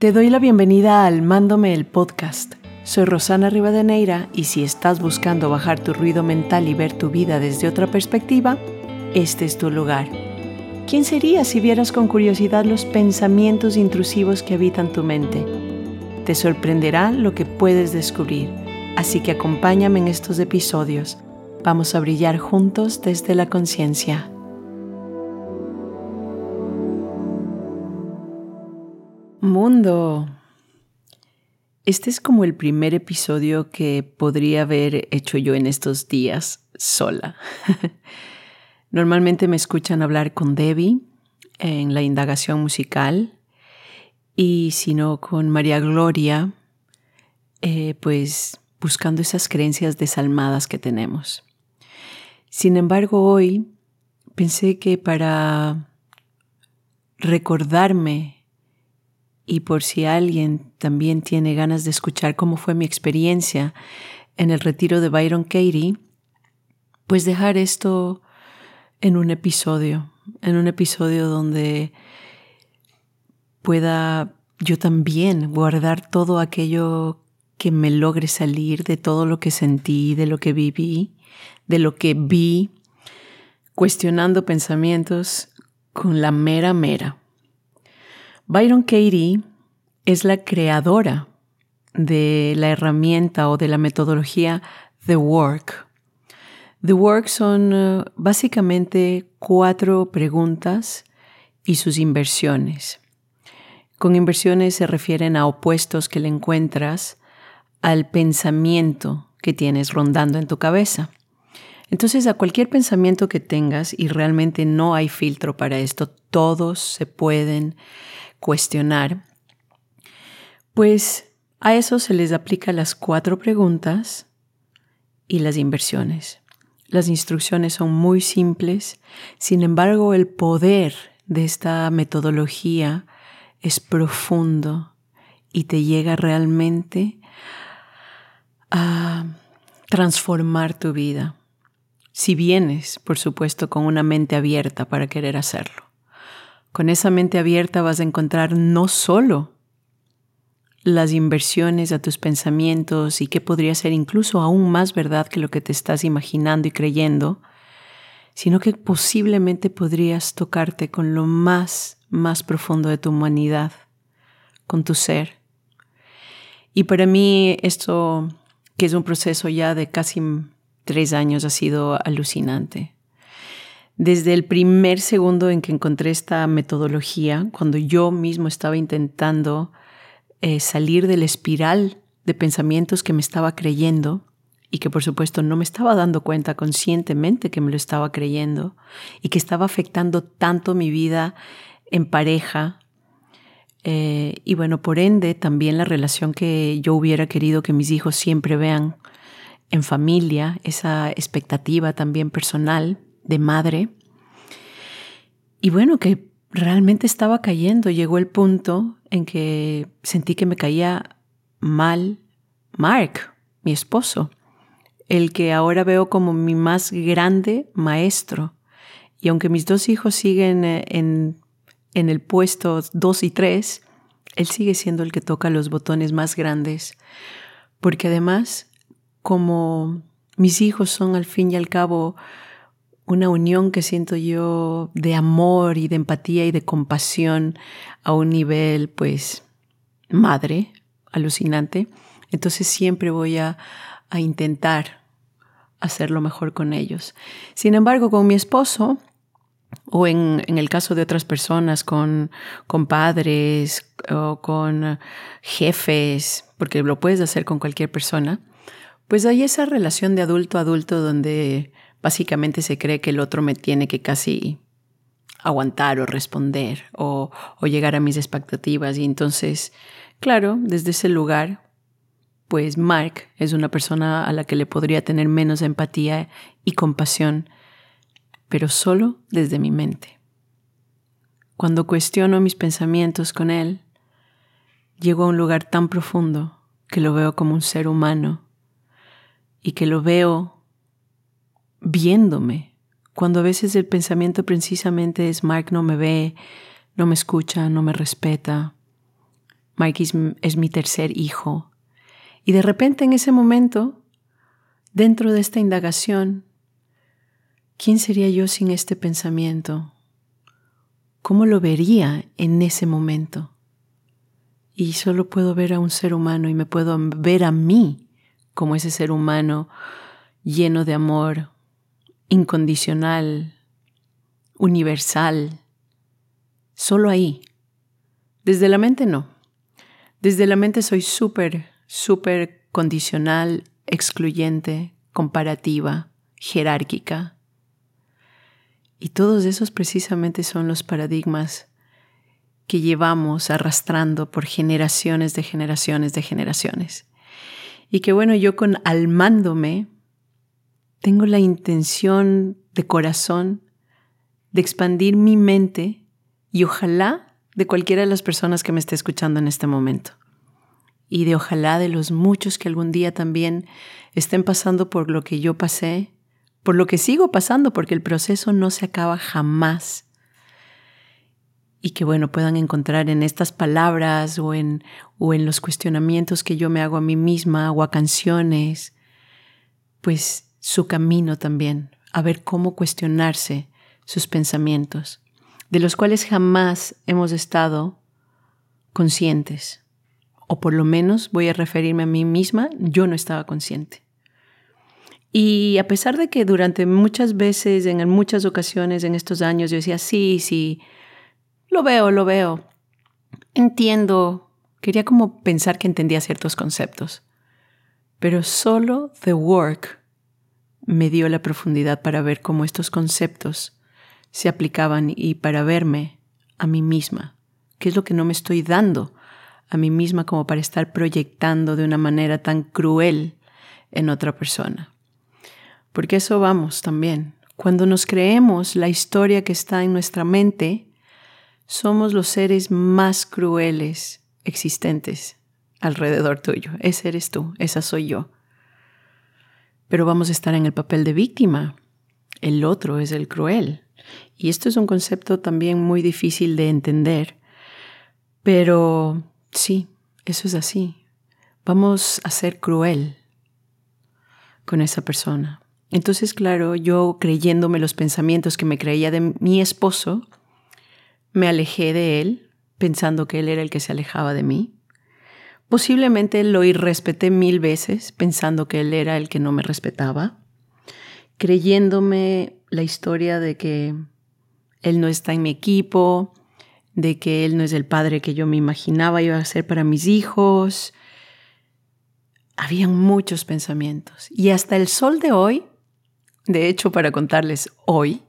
Te doy la bienvenida al Mándome el podcast. Soy Rosana Rivadeneira y si estás buscando bajar tu ruido mental y ver tu vida desde otra perspectiva, este es tu lugar. ¿Quién serías si vieras con curiosidad los pensamientos intrusivos que habitan tu mente? Te sorprenderá lo que puedes descubrir, así que acompáñame en estos episodios. Vamos a brillar juntos desde la conciencia. Mundo. Este es como el primer episodio que podría haber hecho yo en estos días sola. Normalmente me escuchan hablar con Debbie en la indagación musical y si no con María Gloria, eh, pues buscando esas creencias desalmadas que tenemos. Sin embargo, hoy pensé que para recordarme y por si alguien también tiene ganas de escuchar cómo fue mi experiencia en el retiro de Byron Katie, pues dejar esto en un episodio, en un episodio donde pueda yo también guardar todo aquello que me logre salir de todo lo que sentí, de lo que viví, de lo que vi, cuestionando pensamientos con la mera mera. Byron Katie es la creadora de la herramienta o de la metodología The Work. The Work son eh, básicamente cuatro preguntas y sus inversiones. Con inversiones se refieren a opuestos que le encuentras al pensamiento que tienes rondando en tu cabeza. Entonces, a cualquier pensamiento que tengas, y realmente no hay filtro para esto, todos se pueden cuestionar, pues a eso se les aplica las cuatro preguntas y las inversiones. Las instrucciones son muy simples, sin embargo el poder de esta metodología es profundo y te llega realmente a transformar tu vida. Si vienes, por supuesto, con una mente abierta para querer hacerlo. Con esa mente abierta vas a encontrar no solo las inversiones a tus pensamientos y que podría ser incluso aún más verdad que lo que te estás imaginando y creyendo, sino que posiblemente podrías tocarte con lo más, más profundo de tu humanidad, con tu ser. Y para mí esto, que es un proceso ya de casi tres años, ha sido alucinante. Desde el primer segundo en que encontré esta metodología, cuando yo mismo estaba intentando eh, salir de la espiral de pensamientos que me estaba creyendo y que por supuesto no me estaba dando cuenta conscientemente que me lo estaba creyendo y que estaba afectando tanto mi vida en pareja eh, y bueno, por ende también la relación que yo hubiera querido que mis hijos siempre vean en familia, esa expectativa también personal de madre. Y bueno, que realmente estaba cayendo. Llegó el punto en que sentí que me caía mal Mark, mi esposo, el que ahora veo como mi más grande maestro. Y aunque mis dos hijos siguen eh, en, en el puesto 2 y 3, él sigue siendo el que toca los botones más grandes. Porque además, como mis hijos son al fin y al cabo una unión que siento yo de amor y de empatía y de compasión a un nivel pues madre, alucinante. Entonces siempre voy a, intentar hacerlo mejor con ellos. Sin embargo, con mi esposo, o en, en, el caso de otras personas, con, con padres o con jefes, porque lo puedes hacer con cualquier persona, pues hay esa relación de adulto a adulto donde básicamente se cree que el otro me tiene que casi aguantar o responder o, llegar a mis expectativas. Y entonces, claro, desde ese lugar, pues Mark es una persona a la que le podría tener menos empatía y compasión, pero solo desde mi mente. Cuando cuestiono mis pensamientos con él, llego a un lugar tan profundo que lo veo como un ser humano y que lo veo viéndome, cuando a veces el pensamiento precisamente es Mark no me ve, no me escucha, no me respeta. Mike es, mi tercer hijo. Y de repente en ese momento, dentro de esta indagación, ¿quién sería yo sin este pensamiento? ¿Cómo lo vería en ese momento? Y solo puedo ver a un ser humano y me puedo ver a mí como ese ser humano lleno de amor, incondicional, universal, solo ahí. Desde la mente no. Desde la mente soy súper, súper condicional, excluyente, comparativa, jerárquica. Y todos esos precisamente son los paradigmas que llevamos arrastrando por generaciones de generaciones de generaciones. Y que bueno, yo con almándome tengo la intención de corazón de expandir mi mente y ojalá de cualquiera de las personas que me esté escuchando en este momento. Y de ojalá de los muchos que algún día también estén pasando por lo que yo pasé, por lo que sigo pasando, porque el proceso no se acaba jamás. Y que bueno, puedan encontrar en estas palabras o en, o en los cuestionamientos que yo me hago a mí misma o a canciones, pues su camino también, a ver cómo cuestionarse sus pensamientos de los cuales jamás hemos estado conscientes. O por lo menos voy a referirme a mí misma, yo no estaba consciente. Y a pesar de que durante muchas veces, en muchas ocasiones en estos años, yo decía, sí, sí, lo veo, lo veo, entiendo, quería como pensar que entendía ciertos conceptos, pero solo The Work me dio la profundidad para ver cómo estos conceptos se aplicaban y para verme a mí misma, qué es lo que no me estoy dando a mí misma como para estar proyectando de una manera tan cruel en otra persona. Porque eso vamos también. Cuando nos creemos la historia que está en nuestra mente, somos los seres más crueles existentes alrededor tuyo. Ese eres tú, esa soy yo. Pero vamos a estar en el papel de víctima. El otro es el cruel. Y esto es un concepto también muy difícil de entender, pero sí, eso es así. Vamos a ser cruel con esa persona. Entonces, claro, yo creyéndome los pensamientos que me creía de mi esposo, me alejé de él, pensando que él era el que se alejaba de mí. Posiblemente lo irrespeté mil veces, pensando que él era el que no me respetaba, creyéndome la historia de que él no está en mi equipo, de que él no es el padre que yo me imaginaba iba a ser para mis hijos. Habían muchos pensamientos. Y hasta el sol de hoy, de hecho para contarles hoy,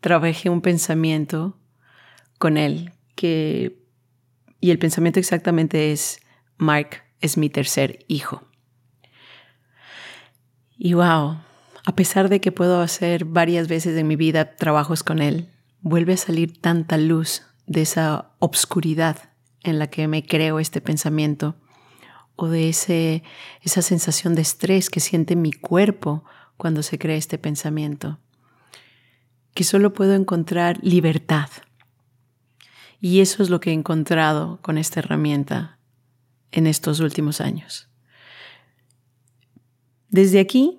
trabajé un pensamiento con él que... Y el pensamiento exactamente es, Mark es mi tercer hijo. Y wow, a pesar de que puedo hacer varias veces en mi vida trabajos con Él, vuelve a salir tanta luz de esa obscuridad en la que me creo este pensamiento o de ese, esa sensación de estrés que siente mi cuerpo cuando se cree este pensamiento, que solo puedo encontrar libertad. Y eso es lo que he encontrado con esta herramienta en estos últimos años. Desde aquí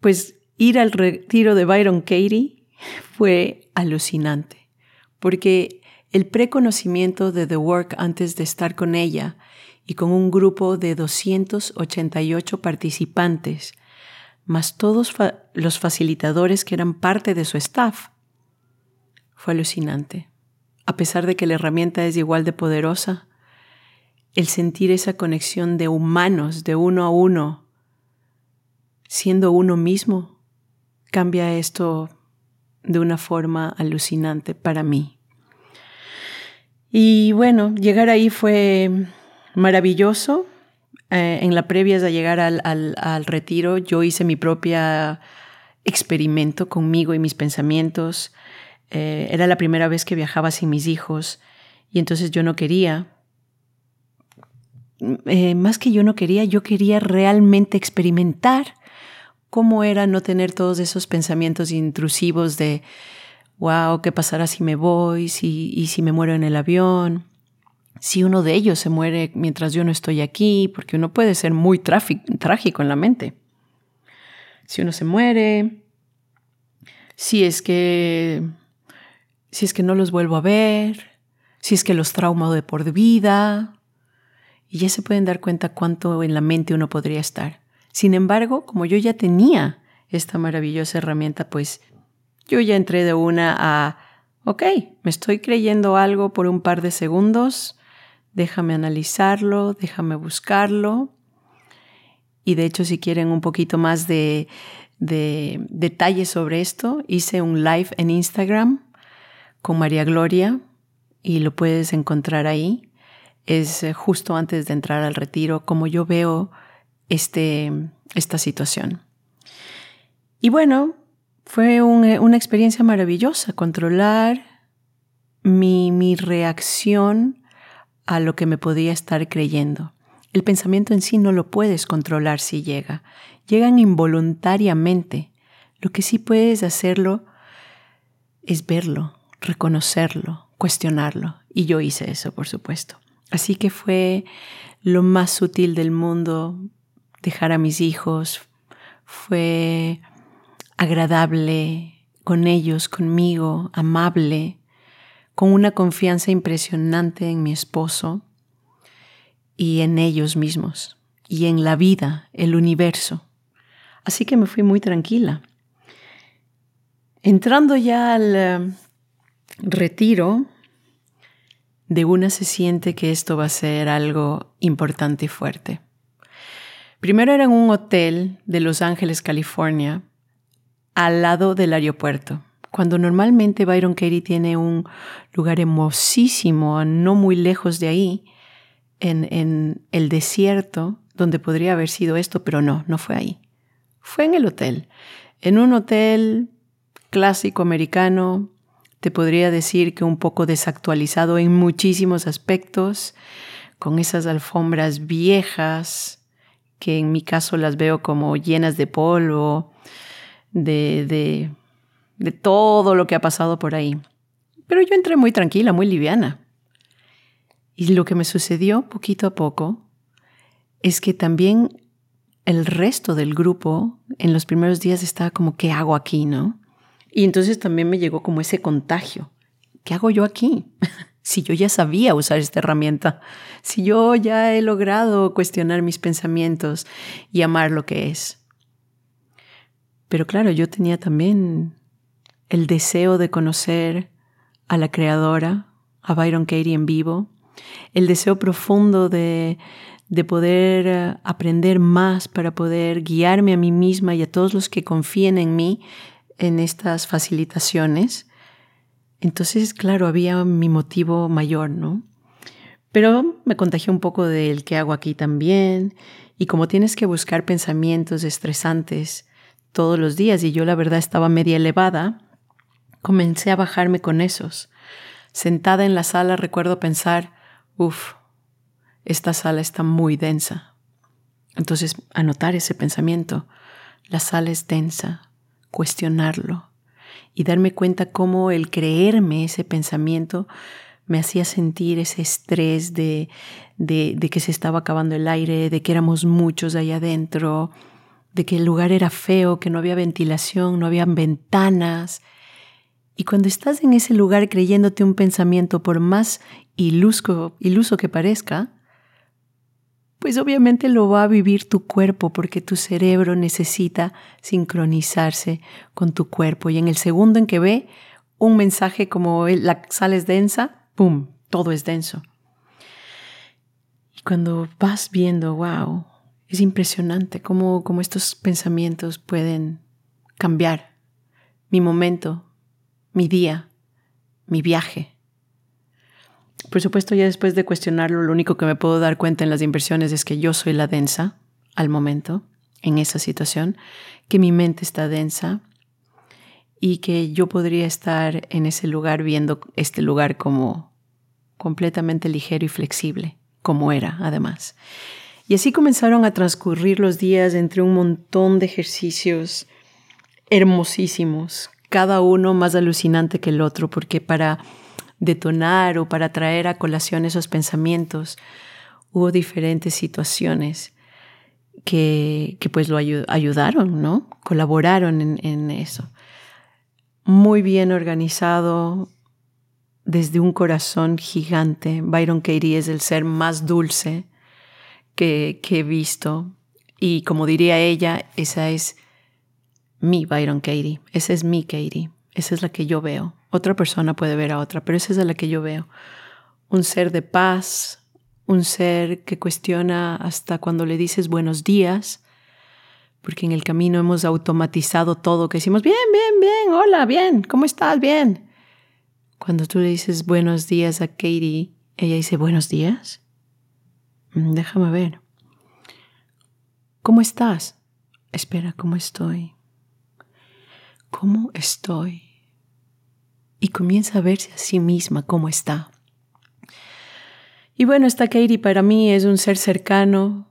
pues ir al retiro de Byron Katie fue alucinante, porque el preconocimiento de The Work antes de estar con ella y con un grupo de 288 participantes, más todos los facilitadores que eran parte de su staff, fue alucinante. A pesar de que la herramienta es igual de poderosa, el sentir esa conexión de humanos, de uno a uno, siendo uno mismo, cambia esto de una forma alucinante para mí. Y bueno, llegar ahí fue maravilloso. Eh, en la previa de llegar al, retiro, yo hice mi propia experimento conmigo y mis pensamientos. Eh, era la primera vez que viajaba sin mis hijos y entonces yo no quería, eh, más que yo no quería, yo quería realmente experimentar cómo era no tener todos esos pensamientos intrusivos de, wow, ¿qué pasará si me voy? Si, ¿Y si me muero en el avión? si uno de ellos se muere mientras yo no estoy aquí, porque uno puede ser muy trágico en la mente. Si uno se muere, si es que si es que no los vuelvo a ver, si es que los traumo de por vida, y ya se pueden dar cuenta cuánto en la mente uno podría estar. Sin embargo, como yo ya tenía esta maravillosa herramienta, pues yo ya entré de una a, ok, me estoy creyendo algo por un par de segundos, déjame analizarlo, déjame buscarlo. Y de hecho, si quieren un poquito más de, de detalles sobre esto, hice un live en Instagram con María Gloria y lo puedes encontrar ahí. Es eh, justo antes de entrar al retiro, como yo veo este, esta situación. Y bueno, fue eh, una experiencia maravillosa, controlar mi, mi reacción a lo que me podía estar creyendo. El pensamiento en sí no lo puedes controlar si llega. Llegan involuntariamente. Lo que sí puedes hacerlo es verlo, reconocerlo, cuestionarlo. Y yo hice eso, por supuesto. Así que fue lo más sutil del mundo dejar a mis hijos. Fue agradable con ellos, conmigo, amable, con una confianza impresionante en mi esposo y en ellos mismos y en la vida, el universo. Así que me fui muy tranquila. Entrando ya al retiro, de una se siente que esto va a ser algo importante y fuerte. Primero era en un hotel de Los Ángeles, California, al lado del aeropuerto, cuando normalmente Byron Katie tiene un lugar hermosísimo, no muy lejos de ahí, en, en el desierto, donde podría haber sido esto, pero no, no fue ahí. Fue en el hotel, en un hotel clásico americano, te podría decir que un poco desactualizado en muchísimos aspectos, con esas alfombras viejas, que en mi caso las veo como llenas de polvo, de, de, de todo lo que ha pasado por ahí. Pero yo entré muy tranquila, muy liviana. Y lo que me sucedió poquito a poco es que también el resto del grupo en los primeros días estaba como, ¿qué hago aquí, no? Y entonces también me llegó como ese contagio. ¿Qué hago yo aquí? si yo ya sabía usar esta herramienta, si yo ya he logrado cuestionar mis pensamientos y amar lo que es. Pero claro, yo tenía también el deseo de conocer a la creadora, a Byron Katie en vivo, el deseo profundo de, de poder eh, aprender más para poder guiarme a mí misma y a todos los que confíen en mí en estas facilitaciones. Entonces, claro, había mi motivo mayor, ¿no? Pero me contagié un poco del que hago aquí también. Y como tienes que buscar pensamientos estresantes todos los días, y yo la verdad estaba media elevada, comencé a bajarme con esos. Sentada en la sala recuerdo pensar, uff, esta sala está muy densa. Entonces, anotar ese pensamiento, la sala es densa, cuestionarlo y darme cuenta cómo el creerme ese pensamiento me hacía sentir ese estrés de, de, que se estaba acabando el aire, de que éramos muchos allá adentro, de que el lugar era feo, que no había ventilación, no había ventanas. Y cuando estás en ese lugar creyéndote un pensamiento, por más iluso, iluso que parezca, pues obviamente lo va a vivir tu cuerpo porque tu cerebro necesita sincronizarse con tu cuerpo. Y en el segundo en que ve un mensaje como la sal es densa, ¡pum!, todo es denso. Y cuando vas viendo, wow, es impresionante cómo, cómo estos pensamientos pueden cambiar mi momento, mi día, mi viaje. Por supuesto, ya después de cuestionarlo, lo único que me puedo dar cuenta en las inversiones es que yo soy la densa al momento, en esa situación, que mi mente está densa y que yo podría estar en ese lugar viendo este lugar como completamente ligero y flexible, como era además. Y así comenzaron a transcurrir los días entre un montón de ejercicios hermosísimos, cada uno más alucinante que el otro, porque para detonar o para traer a colación esos pensamientos. Hubo diferentes situaciones que, pues lo ayudaron, ¿no? Colaboraron en, en eso. Muy bien organizado, desde un corazón gigante. Byron Katie es el ser más dulce que, que he visto. Y como diría ella, esa es mi Byron Katie. Esa es mi Katie. Esa es la que yo veo. Otra persona puede ver a otra, pero esa es la que yo veo. Un ser de paz, un ser que cuestiona hasta cuando le dices buenos días, porque en el camino hemos automatizado todo, que decimos, bien, bien, bien, hola, bien, ¿cómo estás? Bien. Cuando tú le dices buenos días a Katie, ella dice buenos días. Mm, déjame ver. ¿Cómo estás? Espera, ¿cómo estoy? ¿Cómo estoy? Y comienza a verse a sí misma cómo está. Y bueno, esta Katie para mí es un ser cercano.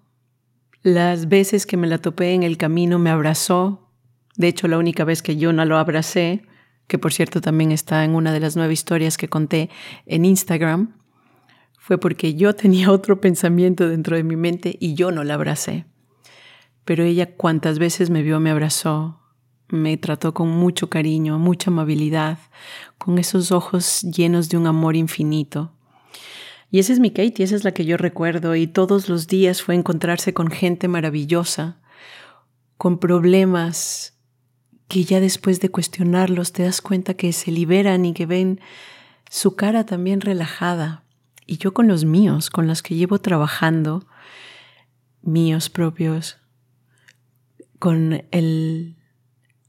Las veces que me la topé en el camino me abrazó. De hecho, la única vez que yo no lo abracé que por cierto también está en una de las nueve historias que conté en Instagram, fue porque yo tenía otro pensamiento dentro de mi mente y yo no la abracé. Pero ella cuantas veces me vio me abrazó, me trató con mucho cariño, mucha amabilidad, con esos ojos llenos de un amor infinito. Y esa es mi Katie, esa es la que yo recuerdo, y todos los días fue encontrarse con gente maravillosa, con problemas que ya después de cuestionarlos te das cuenta que se liberan y que ven su cara también relajada. Y yo con los míos, con los que llevo trabajando, míos propios, con el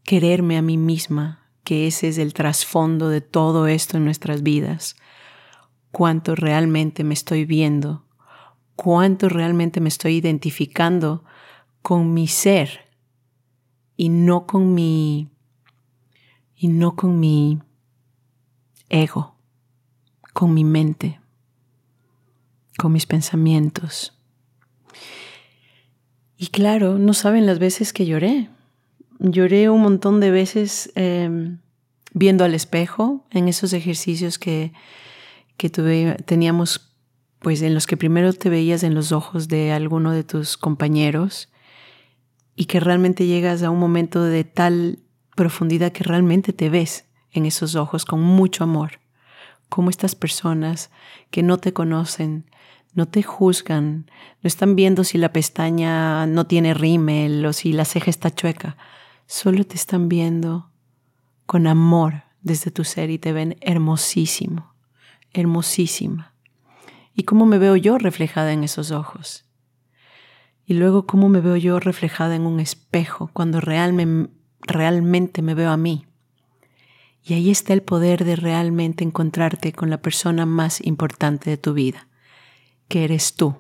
quererme a mí misma, que ese es el trasfondo de todo esto en nuestras vidas. Cuánto realmente me estoy viendo, cuánto realmente me estoy identificando con mi ser y no con mi y no con mi ego, con mi mente, con mis pensamientos. Y claro, no saben las veces que lloré. Lloré un montón de veces em, viendo al espejo en esos ejercicios que, que tuve, teníamos, pues en los que primero te veías en los ojos de alguno de tus compañeros y que realmente llegas a un momento de tal profundidad que realmente te ves en esos ojos con mucho amor, como estas personas que no te conocen, no te juzgan, no están viendo si la pestaña no tiene rímel o si la ceja está chueca, solo te están viendo con amor desde tu ser y te ven hermosísimo, hermosísima. ¿Y cómo me veo yo reflejada en esos ojos? Y luego cómo me veo yo reflejada en un espejo cuando realmente me veo a mí. Y ahí está el poder de realmente encontrarte con la persona más importante de tu vida, que eres tú.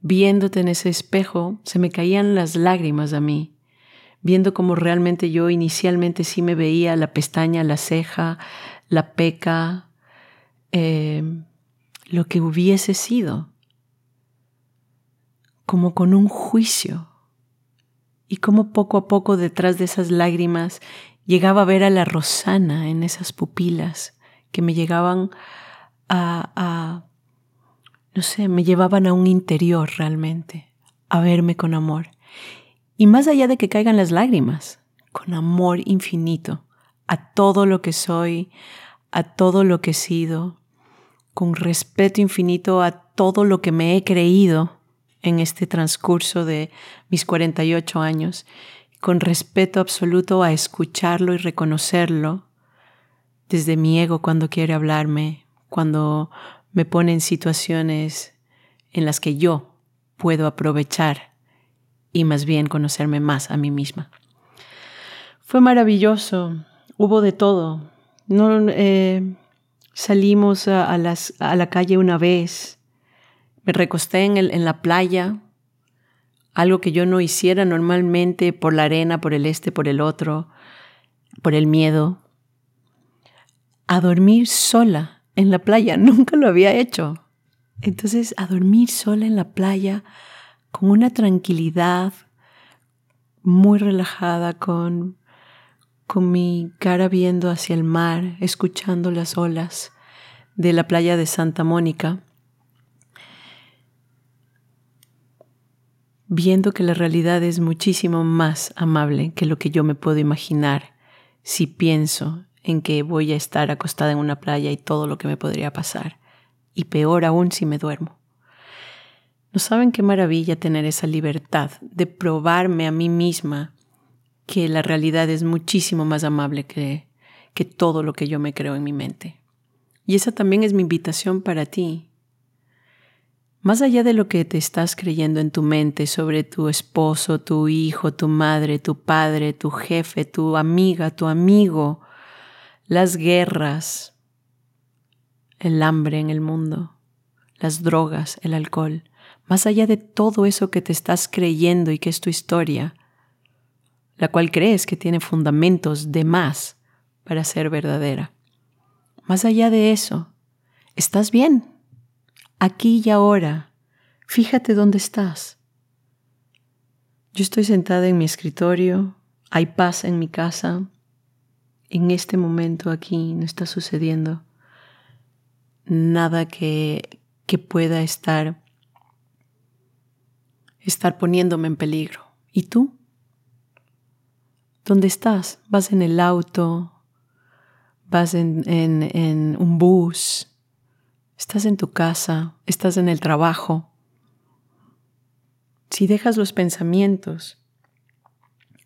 Viéndote en ese espejo, se me caían las lágrimas a mí, viendo cómo realmente yo inicialmente sí me veía la pestaña, la ceja, la peca, eh, lo que hubiese sido como con un juicio, y como poco a poco detrás de esas lágrimas llegaba a ver a la Rosana en esas pupilas que me llegaban a, a, no sé, me llevaban a un interior realmente, a verme con amor. Y más allá de que caigan las lágrimas, con amor infinito, a todo lo que soy, a todo lo que he sido, con respeto infinito a todo lo que me he creído en este transcurso de mis 48 años, con respeto absoluto a escucharlo y reconocerlo desde mi ego cuando quiere hablarme, cuando me pone en situaciones en las que yo puedo aprovechar y más bien conocerme más a mí misma. Fue maravilloso, hubo de todo. No, eh, salimos a, las, a la calle una vez, me recosté en, el, en la playa, algo que yo no hiciera normalmente por la arena, por el este, por el otro, por el miedo. A dormir sola en la playa, nunca lo había hecho. Entonces, a dormir sola en la playa, con una tranquilidad muy relajada, con, con mi cara viendo hacia el mar, escuchando las olas de la playa de Santa Mónica, viendo que la realidad es muchísimo más amable que lo que yo me puedo imaginar si pienso en que voy a estar acostada en una playa y todo lo que me podría pasar, y peor aún si me duermo. ¿No saben qué maravilla tener esa libertad de probarme a mí misma que la realidad es muchísimo más amable que, que todo lo que yo me creo en mi mente? Y esa también es mi invitación para ti. Más allá de lo que te estás creyendo en tu mente sobre tu esposo, tu hijo, tu madre, tu padre, tu jefe, tu amiga, tu amigo, las guerras, el hambre en el mundo, las drogas, el alcohol, más allá de todo eso que te estás creyendo y que es tu historia, la cual crees que tiene fundamentos de más para ser verdadera. Más allá de eso, estás bien, aquí y ahora. Fíjate dónde estás. Yo estoy sentada en mi escritorio, hay paz en mi casa. En este momento aquí no está sucediendo nada que, que pueda estar estar poniéndome en peligro. ¿Y tú? ¿Dónde estás? ¿Vas en el auto? ¿Vas en, en, un bus? ¿Estás en tu casa? ¿Estás en el trabajo? Si dejas los pensamientos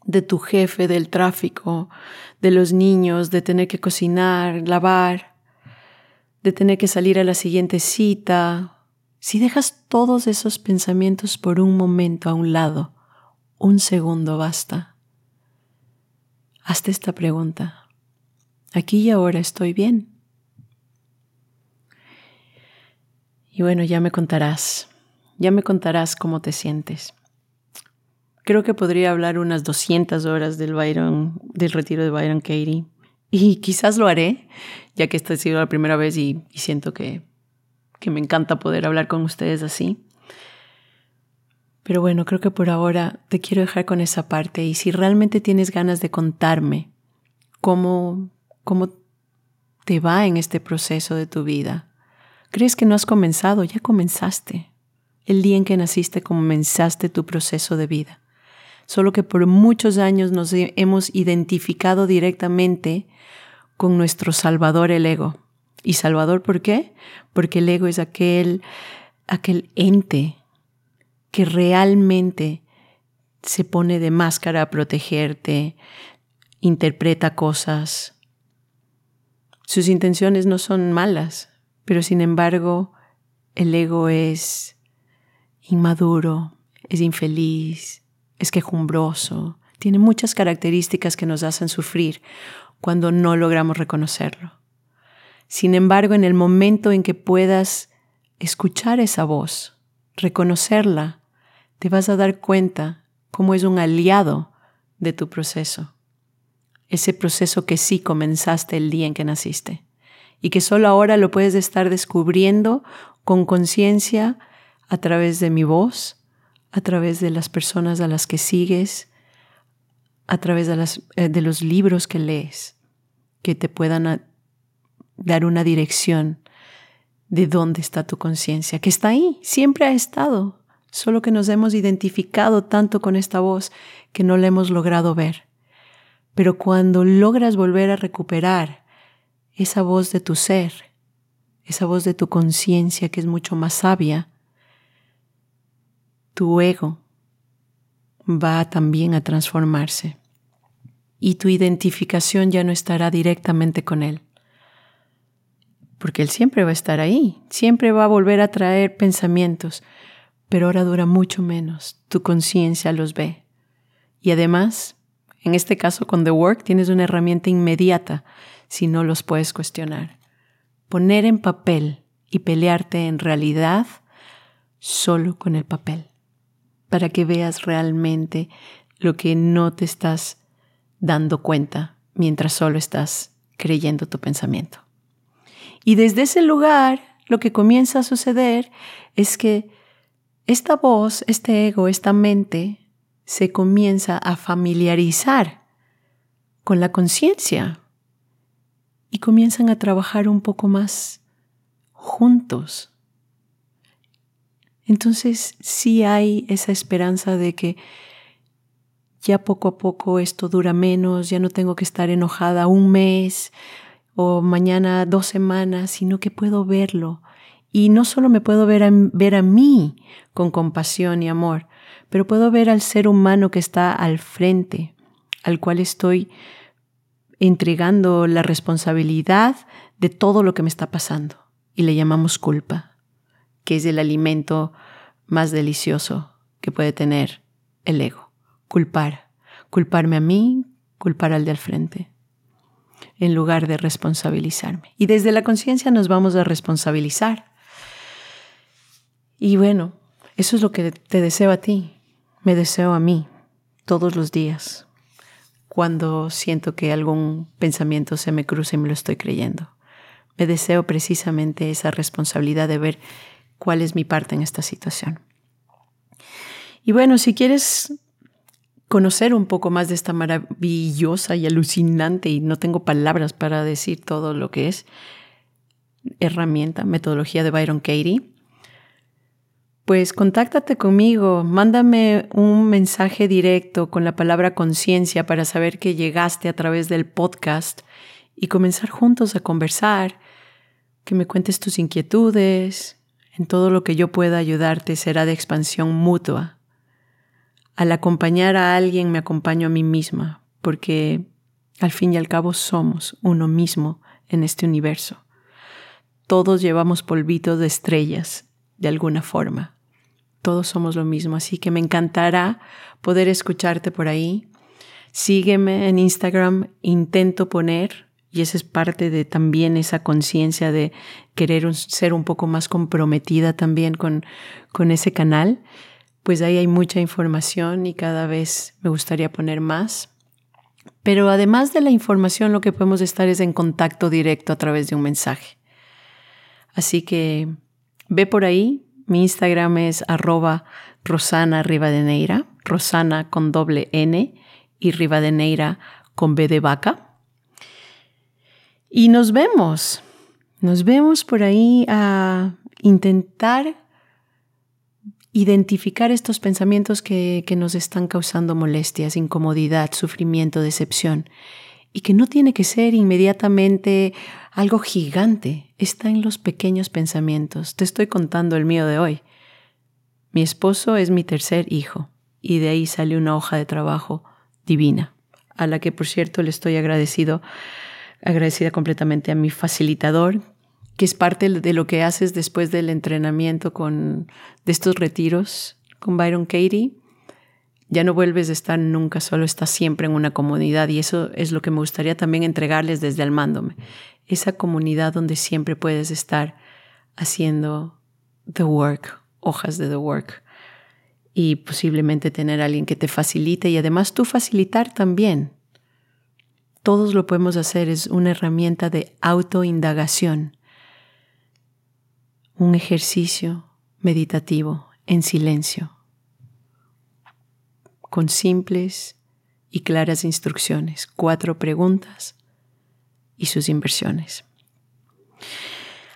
de tu jefe, del tráfico, de los niños, de tener que cocinar, lavar, de tener que salir a la siguiente cita si dejas todos esos pensamientos por un momento a un lado, un segundo basta. Hazte esta pregunta. ¿Aquí y ahora estoy bien? Y bueno, ya me contarás, ya me contarás cómo te sientes. Creo que podría hablar unas 200 horas del Byron, del retiro de Byron Katie. Y quizás lo haré, ya que esta ha sido la primera vez y siento que que me encanta poder hablar con ustedes así. Pero bueno, creo que por ahora te quiero dejar con esa parte y si realmente tienes ganas de contarme cómo, cómo te va en este proceso de tu vida, crees que no has comenzado, ya comenzaste. El día en que naciste comenzaste tu proceso de vida. Solo que por muchos años nos hemos identificado directamente con nuestro Salvador el ego. ¿Y Salvador por qué? Porque el ego es aquel, aquel ente que realmente se pone de máscara a protegerte, interpreta cosas. Sus intenciones no son malas, pero sin embargo el ego es inmaduro, es infeliz, es quejumbroso, tiene muchas características que nos hacen sufrir cuando no logramos reconocerlo. Sin embargo, en el momento en que puedas escuchar esa voz, reconocerla, te vas a dar cuenta cómo es un aliado de tu proceso. Ese proceso que sí comenzaste el día en que naciste y que solo ahora lo puedes estar descubriendo con conciencia a través de mi voz, a través de las personas a las que sigues, a través de, eh, de los libros que lees, que te puedan dar una dirección de dónde está tu conciencia, que está ahí, siempre ha estado, solo que nos hemos identificado tanto con esta voz que no la hemos logrado ver. Pero cuando logras volver a recuperar esa voz de tu ser, esa voz de tu conciencia que es mucho más sabia, tu ego va también a transformarse y tu identificación ya no estará directamente con él porque Él siempre va a estar ahí, siempre va a volver a traer pensamientos, pero ahora dura mucho menos, tu conciencia los ve. Y además, en este caso con The Work tienes una herramienta inmediata si no los puedes cuestionar. Poner en papel y pelearte en realidad solo con el papel, para que veas realmente lo que no te estás dando cuenta mientras solo estás creyendo tu pensamiento. Y desde ese lugar lo que comienza a suceder es que esta voz, este ego, esta mente se comienza a familiarizar con la conciencia y comienzan a trabajar un poco más juntos. Entonces sí hay esa esperanza de que ya poco a poco esto dura menos, ya no tengo que estar enojada un mes o mañana dos semanas, sino que puedo verlo. Y no solo me puedo ver a, ver a mí con compasión y amor, pero puedo ver al ser humano que está al frente, al cual estoy entregando la responsabilidad de todo lo que me está pasando. Y le llamamos culpa, que es el alimento más delicioso que puede tener el ego. Culpar. Culparme a mí, culpar al de al frente, en lugar de responsabilizarme. Y desde la conciencia nos vamos a responsabilizar. Y bueno, eso es lo que te deseo a ti, me deseo a mí, todos los días cuando siento que algún pensamiento se me cruza y me lo estoy creyendo. Me deseo precisamente esa responsabilidad de ver cuál es mi parte en esta situación. Y bueno, si quieres conocer un poco más de esta maravillosa y alucinante, y no tengo palabras para decir todo lo que es, herramienta, metodología de Byron Katie, pues contáctate conmigo, mándame un mensaje directo con la palabra conciencia para saber que llegaste a través del podcast y comenzar juntos a conversar, que me cuentes tus inquietudes, en todo lo que yo pueda ayudarte será de expansión mutua. Al acompañar a alguien me acompaño a mí misma, porque al fin y al cabo somos uno mismo en este universo. Todos llevamos polvitos de estrellas, de alguna forma todos somos lo mismo, así que me encantará poder escucharte por ahí. Sígueme en Instagram, intento poner, y esa es parte de también esa conciencia de querer ser un poco más comprometida también con, con ese canal, pues ahí hay mucha información y cada vez me gustaría poner más. Pero además de la información, lo que podemos estar es en contacto directo a través de un mensaje. Así que ve por ahí, mi Instagram es arroba Rosana Rivadeneira, Rosana con doble N y Rivadeneira con B de vaca. Y nos vemos, nos vemos por ahí a intentar identificar estos pensamientos que, que nos están causando molestias, incomodidad, sufrimiento, decepción y que no tiene que ser inmediatamente algo gigante, está en los pequeños pensamientos. Te estoy contando el mío de hoy. Mi esposo es mi tercer hijo y de ahí sale una hoja de trabajo divina, a la que por cierto le estoy agradecido, agradecida completamente a mi facilitador, que es parte de lo que haces después del entrenamiento con de estos retiros con Byron Katie ya no vuelves a estar nunca solo, estás siempre en una comunidad y eso es lo que me gustaría también entregarles desde Almándome. Esa comunidad donde siempre puedes estar haciendo the work, hojas de the work y posiblemente tener alguien que te facilite y además tú facilitar también. Todos lo podemos hacer, es una herramienta de autoindagación, un ejercicio meditativo en silencio con simples y claras instrucciones, cuatro preguntas y sus inversiones.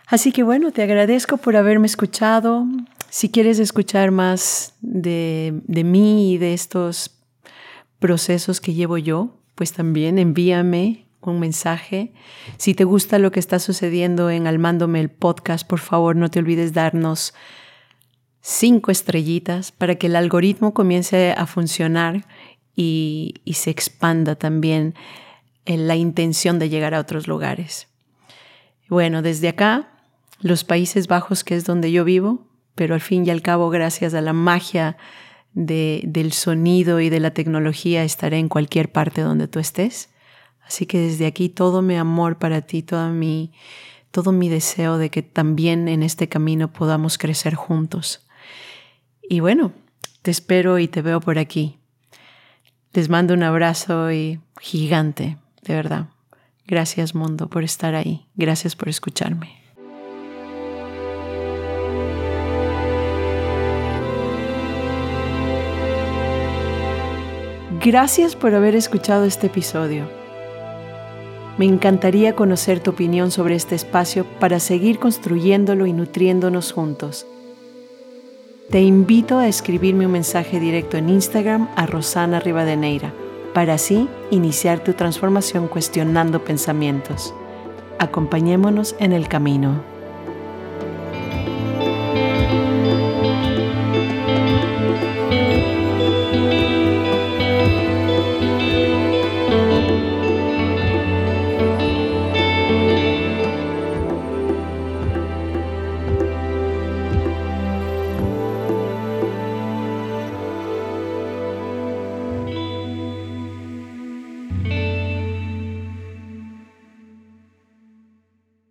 Así que bueno, te agradezco por haberme escuchado. Si quieres escuchar más de, de mí y de estos procesos que llevo yo, pues también envíame un mensaje. Si te gusta lo que está sucediendo en Almándome el podcast, por favor no te olvides darnos cinco estrellitas para que el algoritmo comience a funcionar y, se expanda también en la intención de llegar a otros lugares. Bueno, desde acá, los Países Bajos, que es donde yo vivo, pero al fin y al cabo, gracias a la magia del sonido y de la tecnología, estaré en cualquier parte donde tú estés. Así que desde aquí todo mi amor para ti, todo mi, todo mi deseo de que también en este camino podamos crecer juntos. Y bueno, te espero y te veo por aquí. Les mando un abrazo y gigante, de verdad. Gracias mundo por estar ahí. Gracias por escucharme. Gracias por haber escuchado este episodio. Me encantaría conocer tu opinión sobre este espacio para seguir construyéndolo y nutriéndonos juntos. Te invito a escribirme un mensaje directo en Instagram a Rosana Rivadeneira para así iniciar tu transformación cuestionando pensamientos. Acompañémonos en el camino.